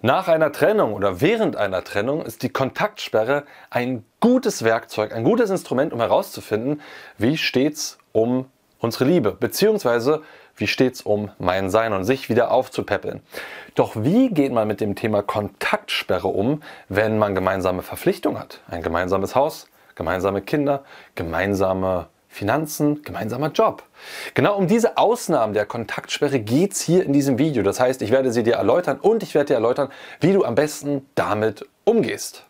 Nach einer Trennung oder während einer Trennung ist die Kontaktsperre ein gutes Werkzeug, ein gutes Instrument, um herauszufinden, wie steht's um unsere Liebe, beziehungsweise wie steht's um mein Sein und sich wieder aufzupäppeln. Doch wie geht man mit dem Thema Kontaktsperre um, wenn man gemeinsame Verpflichtungen hat? Ein gemeinsames Haus, gemeinsame Kinder, gemeinsame Finanzen, gemeinsamer Job. Genau um diese Ausnahmen der Kontaktsperre geht es hier in diesem Video. Das heißt, ich werde sie dir erläutern und ich werde dir erläutern, wie du am besten damit umgehst.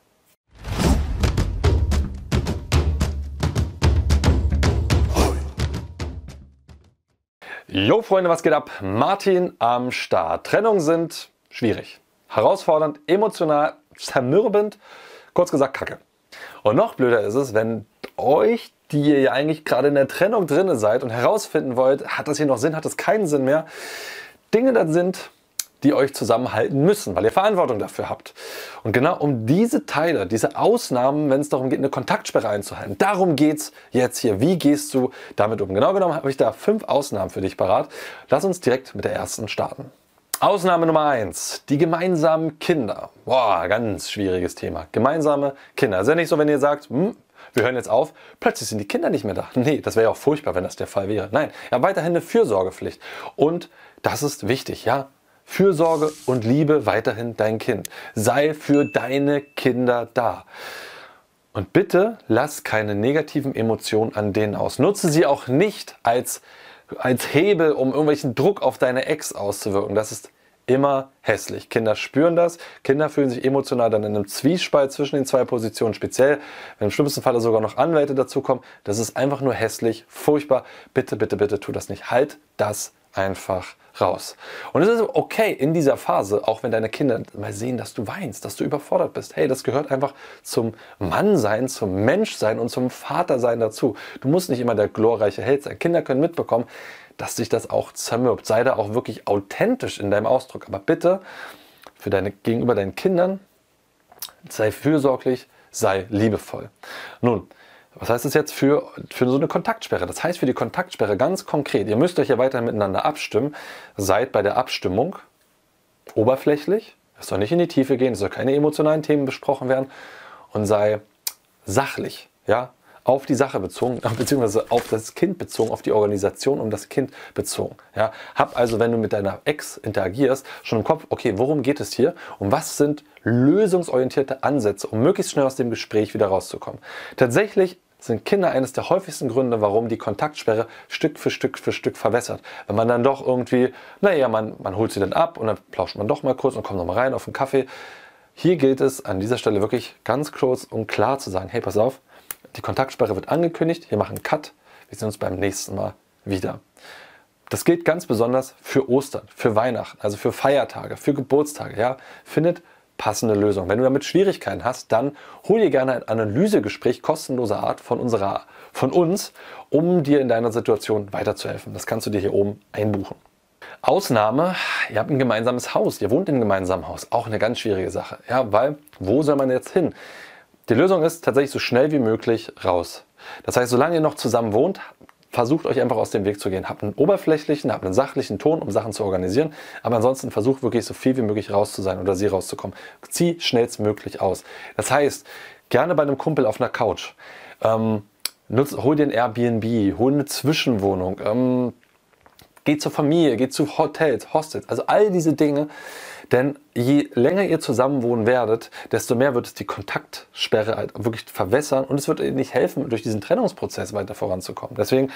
Jo Freunde, was geht ab? Martin am Start. Trennungen sind schwierig, herausfordernd, emotional, zermürbend, kurz gesagt Kacke. Und noch blöder ist es, wenn euch die ihr ja eigentlich gerade in der Trennung drinne seid und herausfinden wollt, hat das hier noch Sinn, hat das keinen Sinn mehr, Dinge da sind, die euch zusammenhalten müssen, weil ihr Verantwortung dafür habt. Und genau um diese Teile, diese Ausnahmen, wenn es darum geht, eine Kontaktsperre einzuhalten, darum geht es jetzt hier. Wie gehst du damit um? Genau genommen habe ich da fünf Ausnahmen für dich parat. Lass uns direkt mit der ersten starten. Ausnahme Nummer eins: die gemeinsamen Kinder. Boah, ganz schwieriges Thema. Gemeinsame Kinder. Ist ja nicht so, wenn ihr sagt, hm, wir hören jetzt auf, plötzlich sind die Kinder nicht mehr da. Nee, das wäre ja auch furchtbar, wenn das der Fall wäre. Nein, ja, weiterhin eine Fürsorgepflicht. Und das ist wichtig, ja. Fürsorge und Liebe weiterhin dein Kind. Sei für deine Kinder da. Und bitte lass keine negativen Emotionen an denen aus. Nutze sie auch nicht als, als Hebel, um irgendwelchen Druck auf deine Ex auszuwirken. Das ist immer hässlich. Kinder spüren das, Kinder fühlen sich emotional dann in einem Zwiespalt zwischen den zwei Positionen, speziell wenn im schlimmsten Falle sogar noch Anwälte dazukommen. Das ist einfach nur hässlich, furchtbar. Bitte, bitte, bitte tu das nicht. Halt das einfach raus. Und es ist okay in dieser Phase, auch wenn deine Kinder mal sehen, dass du weinst, dass du überfordert bist. Hey, das gehört einfach zum Mannsein, zum Menschsein und zum Vatersein dazu. Du musst nicht immer der glorreiche Held sein. Kinder können mitbekommen, dass sich das auch zermürbt. Sei da auch wirklich authentisch in deinem Ausdruck. Aber bitte für deine, gegenüber deinen Kindern sei fürsorglich, sei liebevoll. Nun, was heißt das jetzt für, für so eine Kontaktsperre? Das heißt für die Kontaktsperre ganz konkret, ihr müsst euch ja weiter miteinander abstimmen. Seid bei der Abstimmung oberflächlich, es soll nicht in die Tiefe gehen, es soll keine emotionalen Themen besprochen werden und sei sachlich. Ja, auf die Sache bezogen, beziehungsweise auf das Kind bezogen, auf die Organisation um das Kind bezogen. Ja, hab also, wenn du mit deiner Ex interagierst, schon im Kopf, okay, worum geht es hier und was sind lösungsorientierte Ansätze, um möglichst schnell aus dem Gespräch wieder rauszukommen. Tatsächlich sind Kinder eines der häufigsten Gründe, warum die Kontaktsperre Stück für Stück für Stück verwässert. Wenn man dann doch irgendwie, naja, man, man holt sie dann ab und dann plauscht man doch mal kurz und kommt noch mal rein auf einen Kaffee. Hier gilt es an dieser Stelle wirklich ganz kurz und klar zu sagen, hey, pass auf, die Kontaktsperre wird angekündigt. Wir machen Cut. Wir sehen uns beim nächsten Mal wieder. Das gilt ganz besonders für Ostern, für Weihnachten, also für Feiertage, für Geburtstage. Ja, findet passende Lösungen. Wenn du damit Schwierigkeiten hast, dann hol dir gerne ein Analysegespräch kostenloser Art von unserer, von uns, um dir in deiner Situation weiterzuhelfen. Das kannst du dir hier oben einbuchen. Ausnahme, ihr habt ein gemeinsames Haus, ihr wohnt in einem gemeinsamen Haus. Auch eine ganz schwierige Sache. Ja, weil, wo soll man jetzt hin? Die Lösung ist tatsächlich so schnell wie möglich raus. Das heißt, solange ihr noch zusammen wohnt, versucht euch einfach aus dem Weg zu gehen. Habt einen oberflächlichen, habt einen sachlichen Ton, um Sachen zu organisieren. Aber ansonsten versucht wirklich so viel wie möglich raus zu sein oder sie rauszukommen. Zieh schnellstmöglich aus. Das heißt, gerne bei einem Kumpel auf einer Couch. Ähm, nutz, hol dir ein Airbnb, hol eine Zwischenwohnung. Ähm, geh zur Familie, geh zu Hotels, Hostels. Also all diese Dinge denn je länger ihr zusammen wohnen werdet, desto mehr wird es die Kontaktsperre halt wirklich verwässern und es wird ihr nicht helfen, durch diesen Trennungsprozess weiter voranzukommen. Deswegen,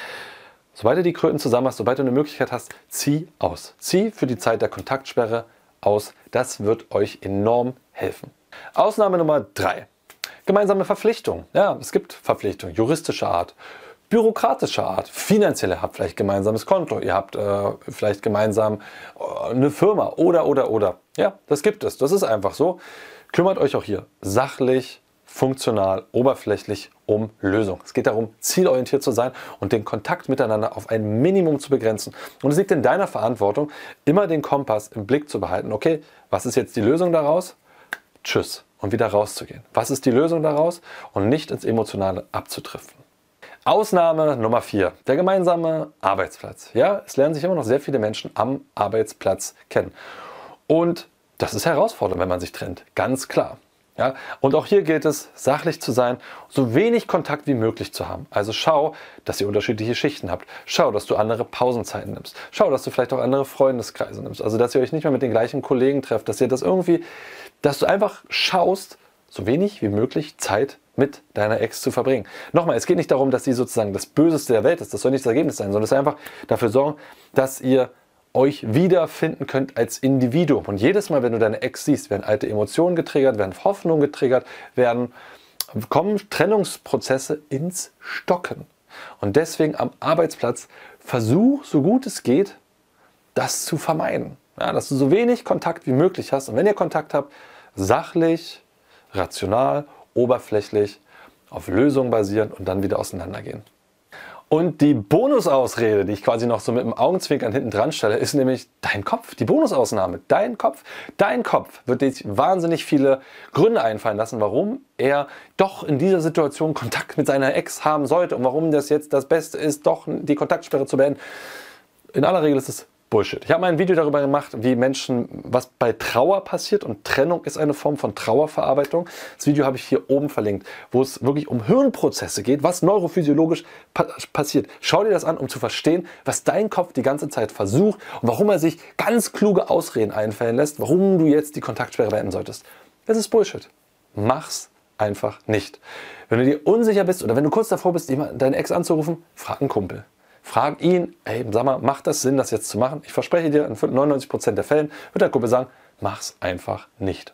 sobald du die Kröten zusammen hast, sobald du eine Möglichkeit hast, zieh aus. Zieh für die Zeit der Kontaktsperre aus. Das wird euch enorm helfen. Ausnahme Nummer drei: Gemeinsame Verpflichtungen. Ja, es gibt Verpflichtungen juristischer Art, bürokratischer Art. Finanzielle habt vielleicht gemeinsames Konto, ihr habt äh, vielleicht gemeinsam äh, eine Firma oder, oder, oder. Ja, das gibt es. Das ist einfach so. Kümmert euch auch hier sachlich, funktional, oberflächlich um Lösung. Es geht darum, zielorientiert zu sein und den Kontakt miteinander auf ein Minimum zu begrenzen. Und es liegt in deiner Verantwortung, immer den Kompass im Blick zu behalten. Okay, was ist jetzt die Lösung daraus? Tschüss und wieder rauszugehen. Was ist die Lösung daraus? Und nicht ins Emotionale abzutriften. Ausnahme Nummer 4, der gemeinsame Arbeitsplatz. Ja, es lernen sich immer noch sehr viele Menschen am Arbeitsplatz kennen. Und das ist herausfordernd, wenn man sich trennt, ganz klar. Ja, und auch hier gilt es, sachlich zu sein, so wenig Kontakt wie möglich zu haben. Also schau, dass ihr unterschiedliche Schichten habt. Schau, dass du andere Pausenzeiten nimmst. Schau, dass du vielleicht auch andere Freundeskreise nimmst. Also, dass ihr euch nicht mehr mit den gleichen Kollegen trefft, dass ihr das irgendwie, dass du einfach schaust, so wenig wie möglich Zeit mit deiner Ex zu verbringen. Nochmal, es geht nicht darum, dass sie sozusagen das Böseste der Welt ist. Das soll nicht das Ergebnis sein, sondern es ist einfach dafür sorgen, dass ihr euch wiederfinden könnt als Individuum. Und jedes Mal, wenn du deine Ex siehst, werden alte Emotionen getriggert, werden Hoffnungen getriggert, werden kommen Trennungsprozesse ins Stocken. Und deswegen am Arbeitsplatz versuch, so gut es geht, das zu vermeiden. Ja, dass du so wenig Kontakt wie möglich hast. Und wenn ihr Kontakt habt, sachlich, rational, oberflächlich, auf Lösungen basieren und dann wieder auseinandergehen. Und die Bonusausrede, die ich quasi noch so mit dem Augenzwinkern hinten dran stelle, ist nämlich dein Kopf, die Bonusausnahme. Dein Kopf. Dein Kopf wird dich wahnsinnig viele Gründe einfallen lassen, warum er doch in dieser Situation Kontakt mit seiner Ex haben sollte und warum das jetzt das Beste ist, doch die Kontaktsperre zu beenden. In aller Regel ist es Bullshit. Ich habe mal ein Video darüber gemacht, wie Menschen, was bei Trauer passiert und Trennung ist eine Form von Trauerverarbeitung. Das Video habe ich hier oben verlinkt, wo es wirklich um Hirnprozesse geht, was neurophysiologisch pa passiert. Schau dir das an, um zu verstehen, was dein Kopf die ganze Zeit versucht und warum er sich ganz kluge Ausreden einfallen lässt, warum du jetzt die Kontaktsperre beenden solltest. Das ist Bullshit. Mach's einfach nicht. Wenn du dir unsicher bist oder wenn du kurz davor bist, deine Ex anzurufen, frag einen Kumpel. Frag ihn, ey, sag mal, macht das Sinn, das jetzt zu machen? Ich verspreche dir, in 99% der Fällen wird der Kumpel sagen, mach's einfach nicht.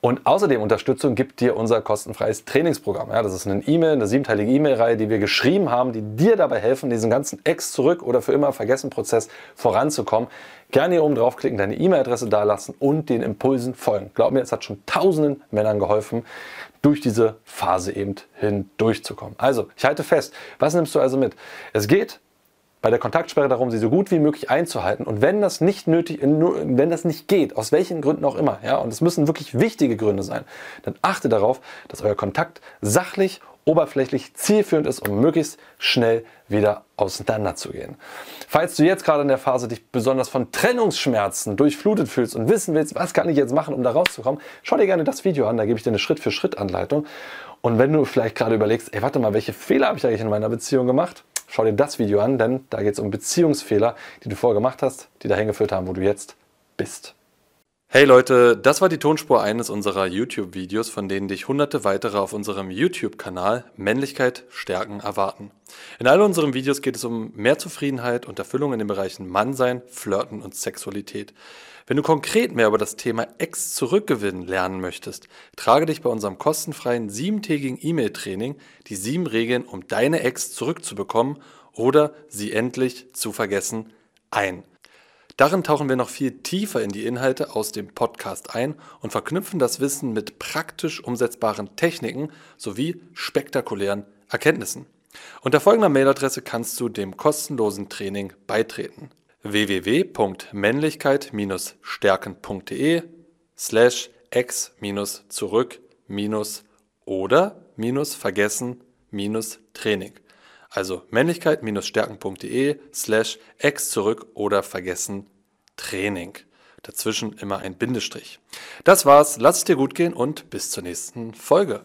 Und außerdem Unterstützung gibt dir unser kostenfreies Trainingsprogramm. Ja, das ist eine E-Mail, eine siebenteilige E-Mail-Reihe, die wir geschrieben haben, die dir dabei helfen, diesen ganzen Ex zurück oder für immer vergessen Prozess voranzukommen. Gerne hier oben draufklicken, deine E-Mail-Adresse dalassen und den Impulsen folgen. Glaub mir, es hat schon tausenden Männern geholfen, durch diese Phase eben hindurchzukommen. Also, ich halte fest, was nimmst du also mit? Es geht bei der Kontaktsperre darum, sie so gut wie möglich einzuhalten. Und wenn das nicht nötig, wenn das nicht geht, aus welchen Gründen auch immer, ja, und es müssen wirklich wichtige Gründe sein, dann achte darauf, dass euer Kontakt sachlich, oberflächlich, zielführend ist, um möglichst schnell wieder auseinanderzugehen. Falls du jetzt gerade in der Phase dich besonders von Trennungsschmerzen durchflutet fühlst und wissen willst, was kann ich jetzt machen, um da rauszukommen, schau dir gerne das Video an, da gebe ich dir eine Schritt-für-Schritt-Anleitung. Und wenn du vielleicht gerade überlegst, ey, warte mal, welche Fehler habe ich eigentlich in meiner Beziehung gemacht? Schau dir das Video an, denn da geht es um Beziehungsfehler, die du vorher gemacht hast, die dahin geführt haben, wo du jetzt bist. Hey Leute, das war die Tonspur eines unserer YouTube-Videos, von denen dich hunderte weitere auf unserem YouTube-Kanal Männlichkeit stärken erwarten. In all unseren Videos geht es um mehr Zufriedenheit und Erfüllung in den Bereichen Mannsein, Flirten und Sexualität. Wenn du konkret mehr über das Thema Ex zurückgewinnen lernen möchtest, trage dich bei unserem kostenfreien siebentägigen E-Mail-Training die sieben Regeln, um deine Ex zurückzubekommen oder sie endlich zu vergessen, ein. Darin tauchen wir noch viel tiefer in die Inhalte aus dem Podcast ein und verknüpfen das Wissen mit praktisch umsetzbaren Techniken sowie spektakulären Erkenntnissen. Unter folgender Mailadresse kannst du dem kostenlosen Training beitreten www.männlichkeit-stärken.de slash ex zurück oder minus vergessen minus Training. Also männlichkeit-stärken.de slash ex zurück oder vergessen Training. Dazwischen immer ein Bindestrich. Das war's, lass es dir gut gehen und bis zur nächsten Folge.